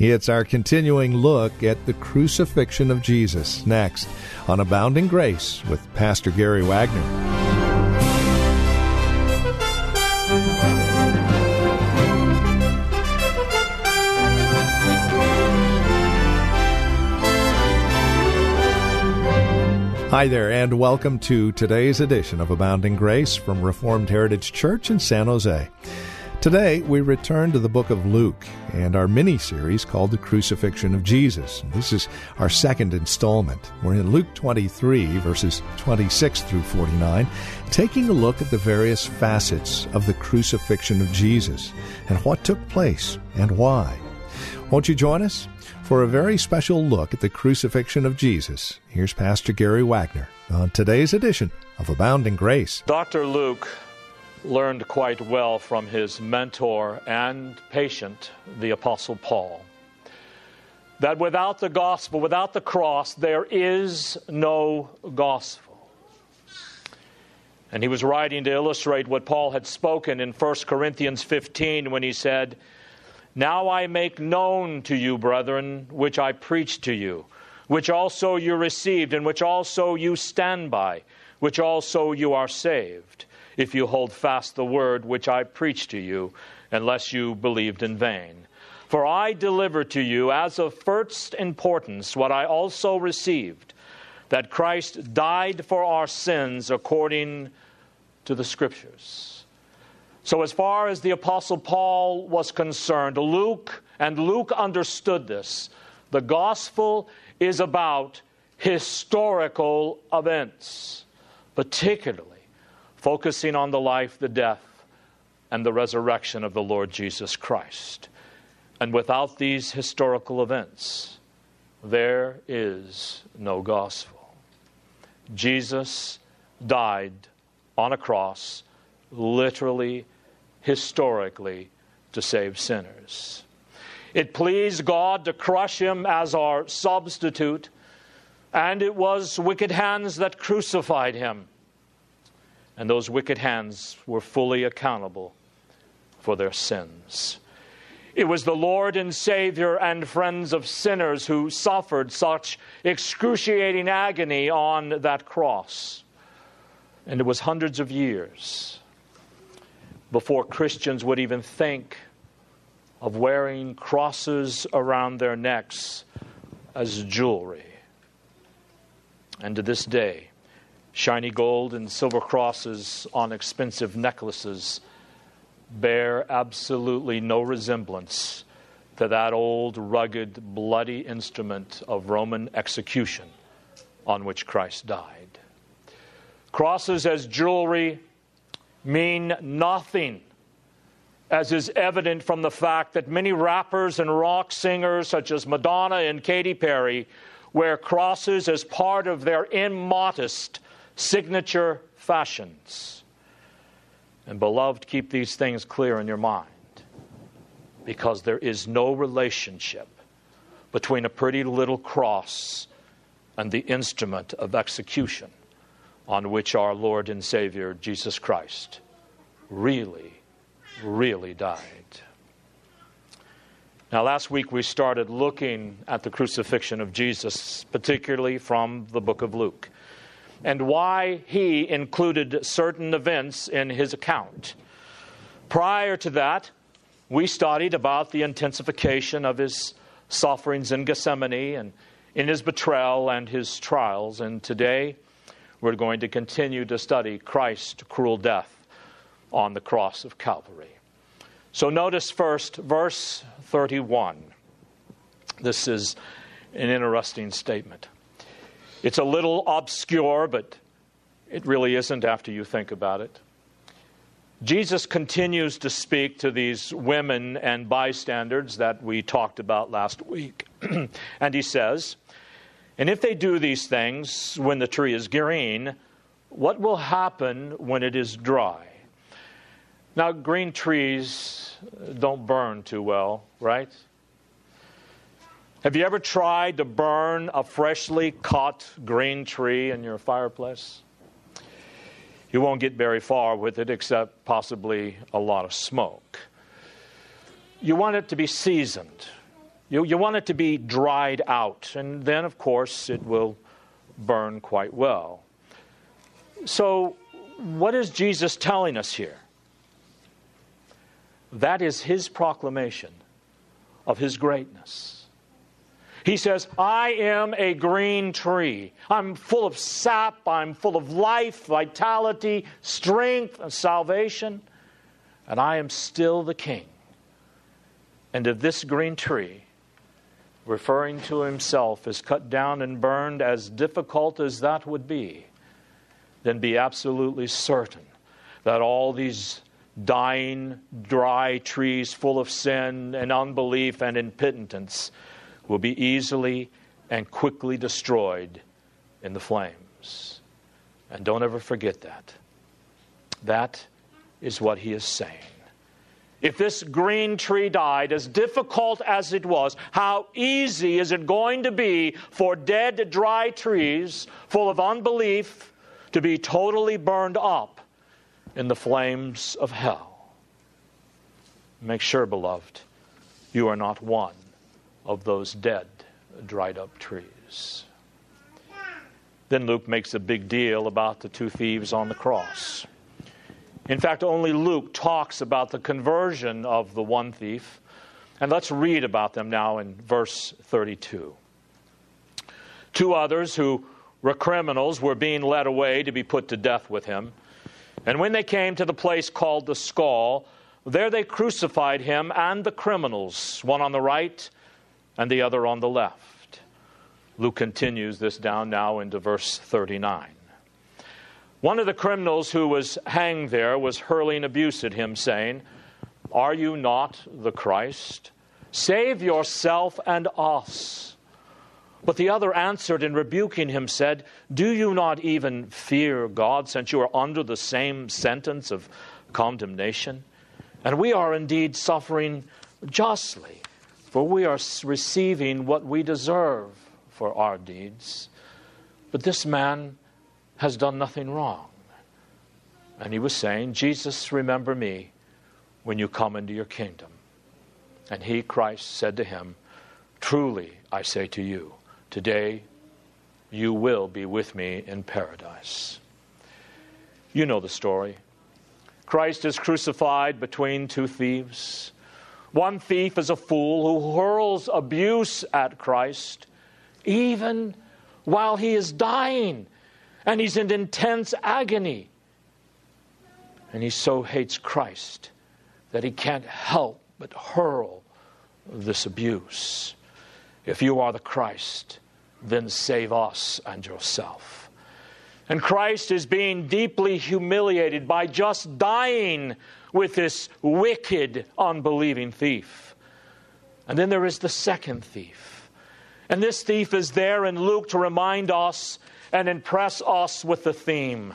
It's our continuing look at the crucifixion of Jesus next on Abounding Grace with Pastor Gary Wagner. Hi there, and welcome to today's edition of Abounding Grace from Reformed Heritage Church in San Jose. Today, we return to the book of Luke and our mini series called The Crucifixion of Jesus. This is our second installment. We're in Luke 23, verses 26 through 49, taking a look at the various facets of the crucifixion of Jesus and what took place and why. Won't you join us? For a very special look at the crucifixion of Jesus, here's Pastor Gary Wagner on today's edition of Abounding Grace. Dr. Luke learned quite well from his mentor and patient, the Apostle Paul, that without the gospel, without the cross, there is no gospel. And he was writing to illustrate what Paul had spoken in 1 Corinthians 15 when he said, now I make known to you, brethren, which I preached to you, which also you received, and which also you stand by, which also you are saved, if you hold fast the word which I preached to you, unless you believed in vain. For I delivered to you as of first importance what I also received, that Christ died for our sins according to the Scriptures so, as far as the Apostle Paul was concerned, Luke, and Luke understood this, the gospel is about historical events, particularly focusing on the life, the death, and the resurrection of the Lord Jesus Christ. And without these historical events, there is no gospel. Jesus died on a cross, literally historically to save sinners. It pleased God to crush him as our substitute, and it was wicked hands that crucified him. And those wicked hands were fully accountable for their sins. It was the Lord and Savior and friends of sinners who suffered such excruciating agony on that cross. And it was hundreds of years before Christians would even think of wearing crosses around their necks as jewelry. And to this day, shiny gold and silver crosses on expensive necklaces bear absolutely no resemblance to that old, rugged, bloody instrument of Roman execution on which Christ died. Crosses as jewelry mean nothing, as is evident from the fact that many rappers and rock singers, such as Madonna and Katy Perry, wear crosses as part of their immodest signature fashions. And, beloved, keep these things clear in your mind because there is no relationship between a pretty little cross and the instrument of execution on which our Lord and Savior Jesus Christ really, really died. Now, last week we started looking at the crucifixion of Jesus, particularly from the book of Luke, and why he included certain events in his account. Prior to that, we studied about the intensification of his sufferings in Gethsemane and in his betrayal and his trials. And today, we're going to continue to study Christ's cruel death on the cross of Calvary. So notice first verse 31. This is an interesting statement. It's a little obscure, but it really isn't after you think about it. Jesus continues to speak to these women and bystanders that we talked about last week. and he says, And if they do these things when the tree is green, what will happen when it is dry? Now, green trees don't burn too well, right? Have you ever tried to burn a freshly cut green tree in your fireplace? You won't get very far with it except possibly a lot of smoke. You want it to be seasoned. You, you want it to be dried out, and then, of course, it will burn quite well. So, what is Jesus telling us here? That is his proclamation of his greatness. He says, I am a green tree. I'm full of sap. I'm full of life, vitality, strength, and salvation. And I am still the king. And if this green tree, referring to himself, is cut down and burned, as difficult as that would be, then be absolutely certain that all these dying, dry trees full of sin and unbelief and impenitence will be easily and quickly destroyed in the flames. And don't ever forget that. That is what he is saying. If this green tree died, as difficult as it was, how easy is it going to be for dead, dry trees full of unbelief to be totally burned up in the flames of hell? Make sure, beloved, you are not one of those dead, dried up trees. Then Luke makes a big deal about the two thieves on the cross. In fact, only Luke talks about the conversion of the one thief. And let's read about them now in verse 32. Two others who were criminals were being led away to be put to death with him. And when they came to the place called the skull, there they crucified him and the criminals, one on the right and the other on the left. Luke continues this down now into verse 39. One of the criminals who was hanged there was hurling abuse at him, saying, Are you not the Christ? Save yourself and us. But the other answered and rebuking him said, Do you not even fear God, since you are under the same sentence of condemnation? And we are indeed suffering justly for we are receiving what we deserve for our deeds. But this man has done nothing wrong. And he was saying, Jesus, remember me when you come into your kingdom. And he, Christ, said to him, Truly, I say to you, today you will be with me in paradise. You know the story. Christ is crucified between two thieves. One thief is a fool who hurls abuse at Christ even while he is dying and he's in intense agony. And he so hates Christ that he can't help but hurl this abuse. If you are the Christ, then save us and yourself. And Christ is being deeply humiliated by just dying with this wicked, unbelieving thief. And then there is the second thief. And this thief is there in Luke to remind us and impress us with the theme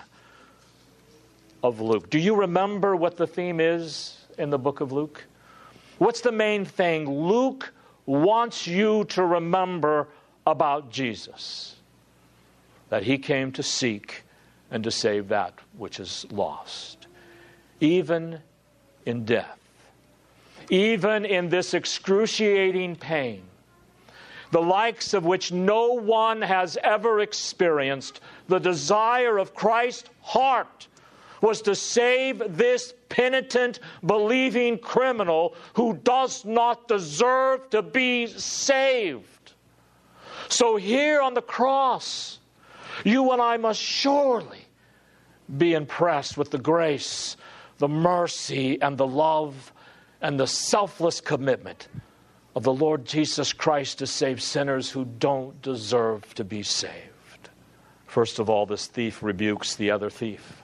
of Luke. Do you remember what the theme is in the book of Luke? What's the main thing Luke wants you to remember about Jesus? That he came to seek and to save that which is lost even in death, even in this excruciating pain, the likes of which no one has ever experienced, the desire of Christ's heart was to save this penitent, believing criminal who does not deserve to be saved. So, here on the cross, you and I must surely be impressed with the grace the mercy and the love and the selfless commitment of the Lord Jesus Christ to save sinners who don't deserve to be saved. First of all, this thief rebukes the other thief.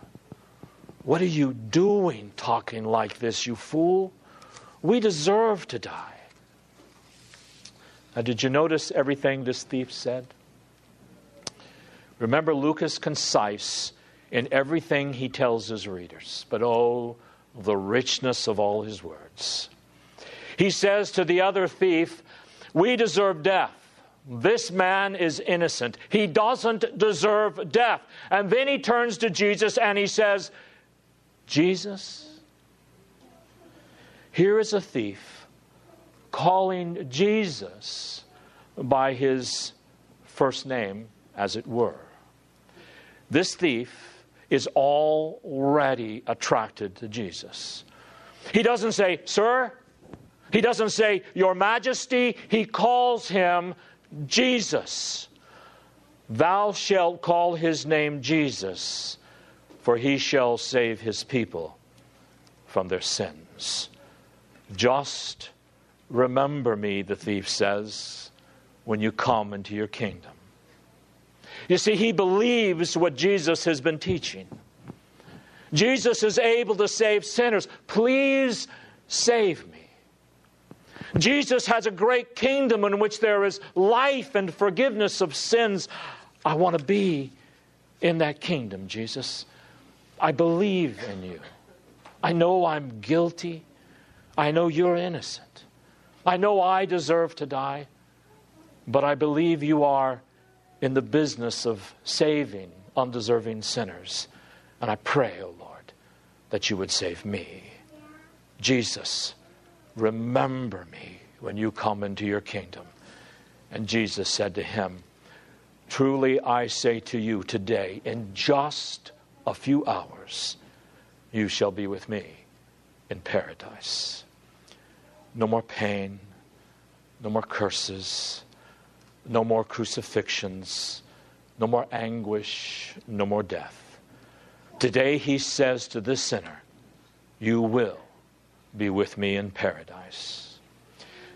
What are you doing talking like this, you fool? We deserve to die. Now, did you notice everything this thief said? Remember, Luke is concise in everything he tells his readers, but oh, the richness of all his words. He says to the other thief, We deserve death. This man is innocent. He doesn't deserve death. And then he turns to Jesus and he says, Jesus, here is a thief calling Jesus by his first name, as it were. This thief is already attracted to Jesus. He doesn't say, Sir. He doesn't say, Your Majesty. He calls him Jesus. Thou shalt call his name Jesus, for he shall save his people from their sins. Just remember me, the thief says, when you come into your kingdom. You see, he believes what Jesus has been teaching. Jesus is able to save sinners. Please save me. Jesus has a great kingdom in which there is life and forgiveness of sins. I want to be in that kingdom, Jesus. I believe in you. I know I'm guilty. I know you're innocent. I know I deserve to die, but I believe you are in the business of saving undeserving sinners. And I pray, O oh Lord, that you would save me. Jesus, remember me when you come into your kingdom. And Jesus said to him, Truly I say to you today, in just a few hours, you shall be with me in paradise. No more pain, no more curses no more crucifixions, no more anguish, no more death. Today he says to this sinner, You will be with me in paradise.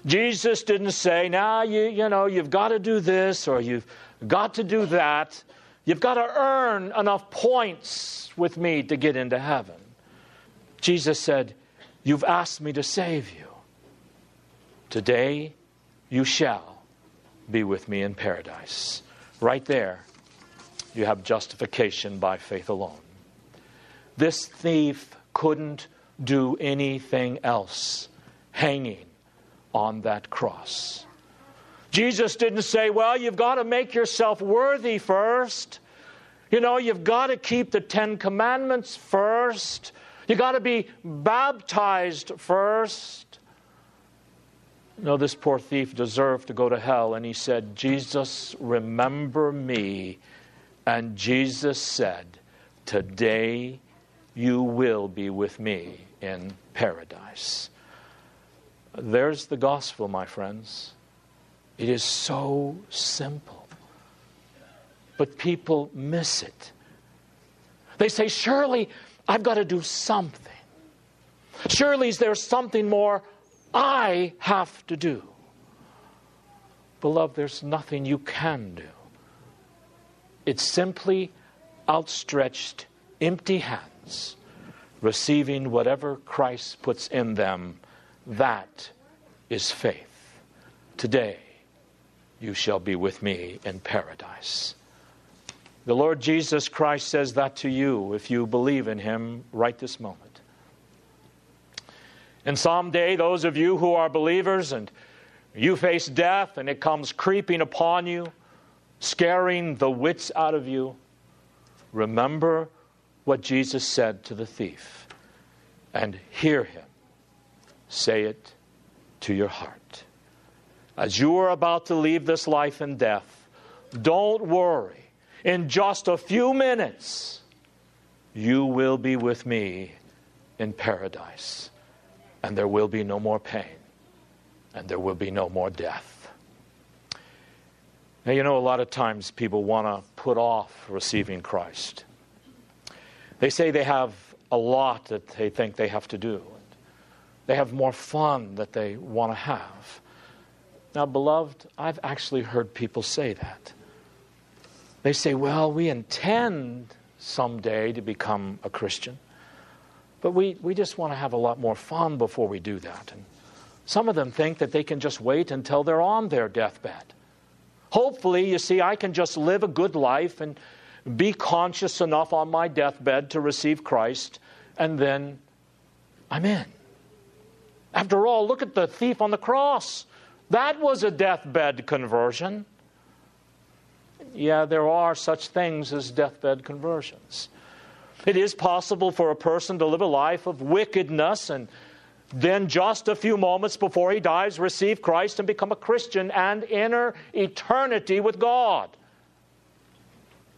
Jesus didn't say, Now you, you know, you've got to do this or you've got to do that. You've got to earn enough points with me to get into heaven. Jesus said, You've asked me to save you. Today you shall be with me in paradise. Right there, you have justification by faith alone. This thief couldn't do anything else hanging on that cross. Jesus didn't say, Well, you've got to make yourself worthy first. You know, you've got to keep the Ten Commandments first. You've got to be baptized first. No, this poor thief deserved to go to hell. And he said, Jesus, remember me. And Jesus said, Today you will be with me in paradise. There's the gospel, my friends. It is so simple. But people miss it. They say, Surely I've got to do something. Surely there's something more I have to do. Beloved, there's nothing you can do. It's simply outstretched, empty hands, receiving whatever Christ puts in them. That is faith. Today, you shall be with me in paradise. The Lord Jesus Christ says that to you if you believe in Him right this moment. And someday, those of you who are believers and you face death and it comes creeping upon you, scaring the wits out of you, remember what Jesus said to the thief and hear him say it to your heart. As you are about to leave this life and death, don't worry. In just a few minutes, you will be with me in paradise and there will be no more pain, and there will be no more death. Now, you know, a lot of times people want to put off receiving Christ. They say they have a lot that they think they have to do. They have more fun that they want to have. Now, beloved, I've actually heard people say that. They say, well, we intend someday to become a Christian. But we, we just want to have a lot more fun before we do that. And some of them think that they can just wait until they're on their deathbed. Hopefully, you see, I can just live a good life and be conscious enough on my deathbed to receive Christ, and then I'm in. After all, look at the thief on the cross. That was a deathbed conversion. Yeah, there are such things as deathbed conversions. It is possible for a person to live a life of wickedness and then, just a few moments before he dies, receive Christ and become a Christian and enter eternity with God.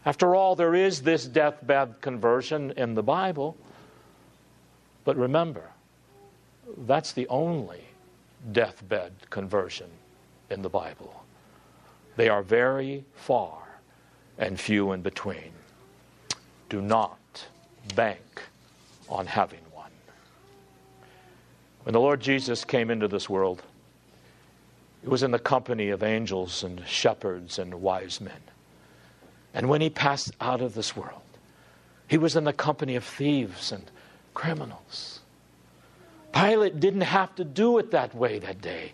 After all, there is this deathbed conversion in the Bible. But remember, that's the only deathbed conversion in the Bible. They are very far and few in between. Do not bank on having one. When the Lord Jesus came into this world, he was in the company of angels and shepherds and wise men. And when he passed out of this world, he was in the company of thieves and criminals. Pilate didn't have to do it that way that day.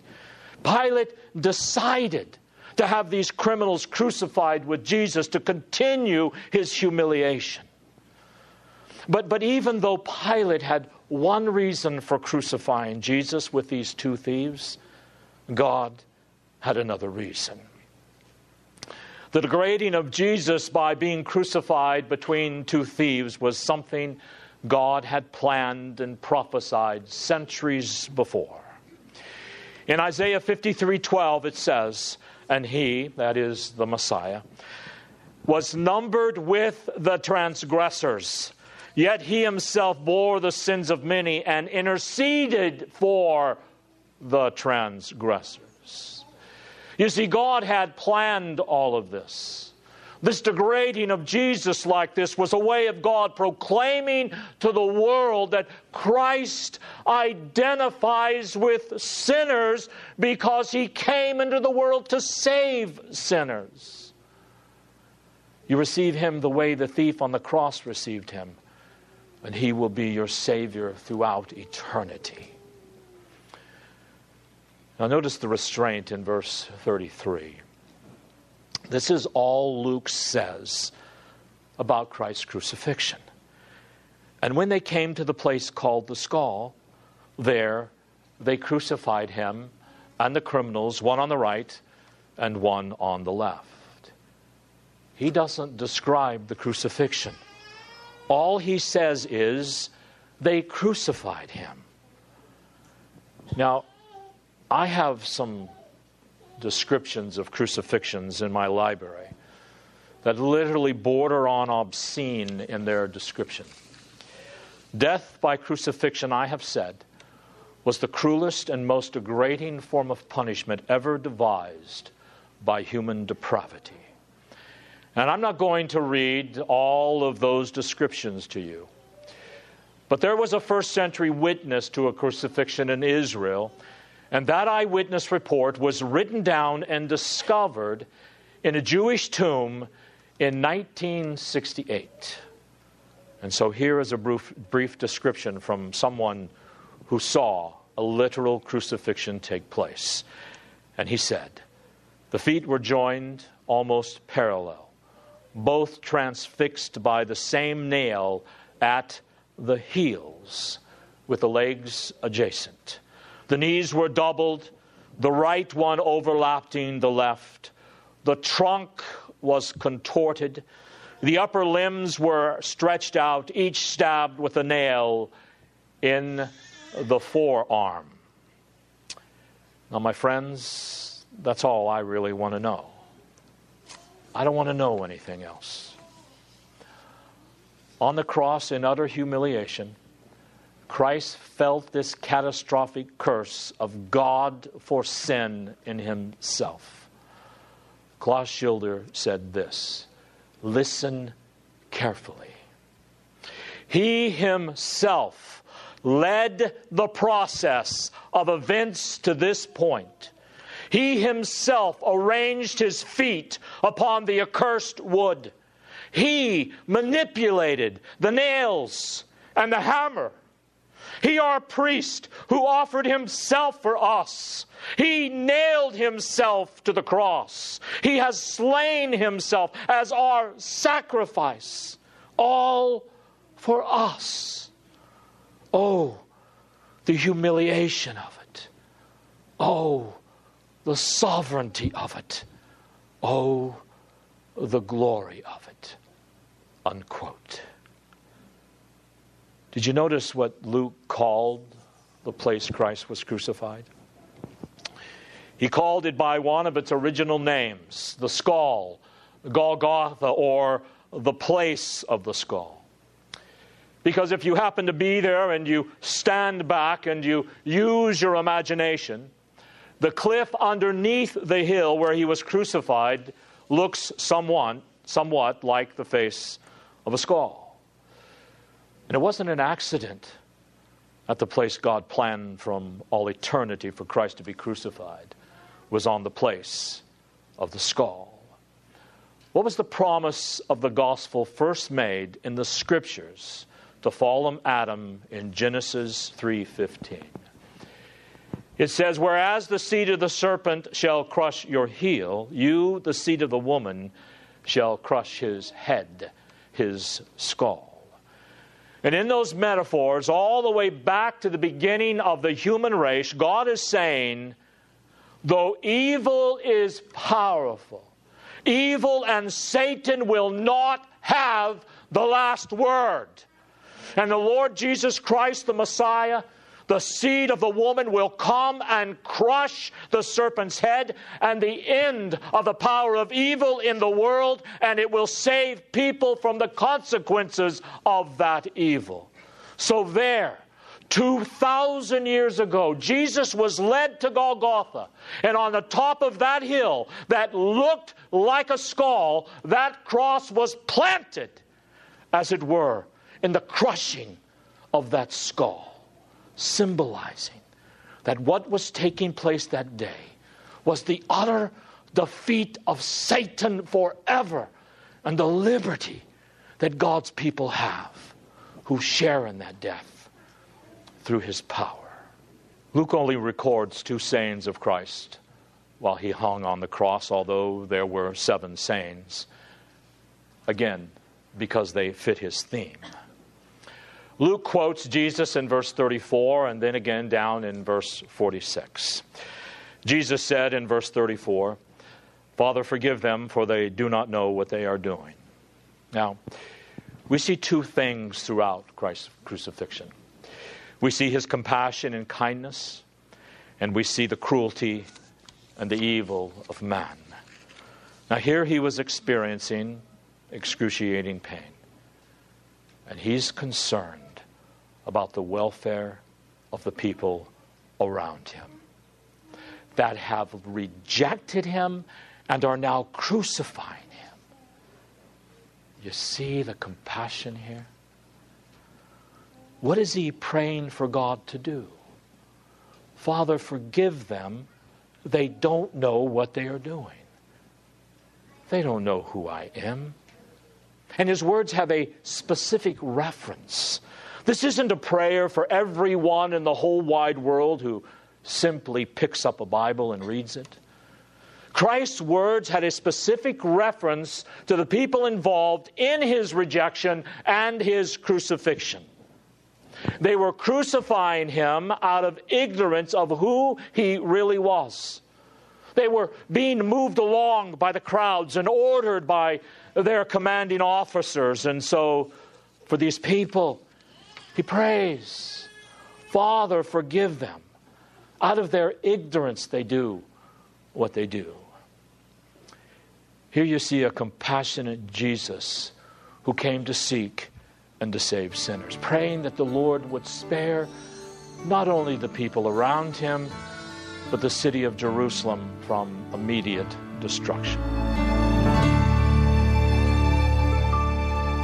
Pilate decided to have these criminals crucified with Jesus to continue his humiliation. But, but even though Pilate had one reason for crucifying Jesus with these two thieves, God had another reason. The degrading of Jesus by being crucified between two thieves was something God had planned and prophesied centuries before. In Isaiah 53:12 it says, "And he, that is the Messiah, was numbered with the transgressors, yet he himself bore the sins of many and interceded for the transgressors." You see God had planned all of this. This degrading of Jesus like this was a way of God proclaiming to the world that Christ identifies with sinners because he came into the world to save sinners. You receive him the way the thief on the cross received him, and he will be your Savior throughout eternity. Now, notice the restraint in verse 33. This is all Luke says about Christ's crucifixion. And when they came to the place called the skull, there they crucified him and the criminals, one on the right and one on the left. He doesn't describe the crucifixion. All he says is, they crucified him. Now, I have some descriptions of crucifixions in my library that literally border on obscene in their description. Death by crucifixion, I have said, was the cruelest and most degrading form of punishment ever devised by human depravity. And I'm not going to read all of those descriptions to you. But there was a first century witness to a crucifixion in Israel and that eyewitness report was written down and discovered in a Jewish tomb in 1968. And so here is a brief, brief description from someone who saw a literal crucifixion take place. And he said, The feet were joined almost parallel, both transfixed by the same nail at the heels, with the legs adjacent. The knees were doubled, the right one overlapping the left. The trunk was contorted. The upper limbs were stretched out, each stabbed with a nail in the forearm. Now, my friends, that's all I really want to know. I don't want to know anything else. On the cross, in utter humiliation, Christ felt this catastrophic curse of God for sin in himself. Klaus Schilder said this Listen carefully. He himself led the process of events to this point. He himself arranged his feet upon the accursed wood. He manipulated the nails and the hammer He, our priest, who offered himself for us. He nailed himself to the cross. He has slain himself as our sacrifice, all for us. Oh, the humiliation of it. Oh, the sovereignty of it. Oh, the glory of it. Unquote. Did you notice what Luke called the place Christ was crucified? He called it by one of its original names, the skull, Golgotha, or the place of the skull. Because if you happen to be there and you stand back and you use your imagination, the cliff underneath the hill where he was crucified looks somewhat, somewhat like the face of a skull. And it wasn't an accident at the place God planned from all eternity for Christ to be crucified was on the place of the skull. What was the promise of the gospel first made in the scriptures to fallen Adam in Genesis 3:15? It says, "Whereas the seed of the serpent shall crush your heel, you, the seed of the woman, shall crush his head, his skull." And in those metaphors, all the way back to the beginning of the human race, God is saying, though evil is powerful, evil and Satan will not have the last word. And the Lord Jesus Christ, the Messiah, the seed of the woman will come and crush the serpent's head and the end of the power of evil in the world, and it will save people from the consequences of that evil. So, there, 2,000 years ago, Jesus was led to Golgotha, and on the top of that hill that looked like a skull, that cross was planted, as it were, in the crushing of that skull symbolizing that what was taking place that day was the utter defeat of Satan forever and the liberty that God's people have who share in that death through his power. Luke only records two sayings of Christ while he hung on the cross, although there were seven sayings. Again, because they fit his theme. Luke quotes Jesus in verse 34 and then again down in verse 46. Jesus said in verse 34, Father, forgive them, for they do not know what they are doing. Now, we see two things throughout Christ's crucifixion we see his compassion and kindness, and we see the cruelty and the evil of man. Now, here he was experiencing excruciating pain, and he's concerned about the welfare of the people around him that have rejected him and are now crucifying him. You see the compassion here? What is he praying for God to do? Father, forgive them. They don't know what they are doing. They don't know who I am. And his words have a specific reference this isn't a prayer for everyone in the whole wide world who simply picks up a Bible and reads it. Christ's words had a specific reference to the people involved in his rejection and his crucifixion. They were crucifying him out of ignorance of who he really was. They were being moved along by the crowds and ordered by their commanding officers. And so, for these people, he prays, Father, forgive them. Out of their ignorance, they do what they do. Here you see a compassionate Jesus who came to seek and to save sinners, praying that the Lord would spare not only the people around him, but the city of Jerusalem from immediate destruction.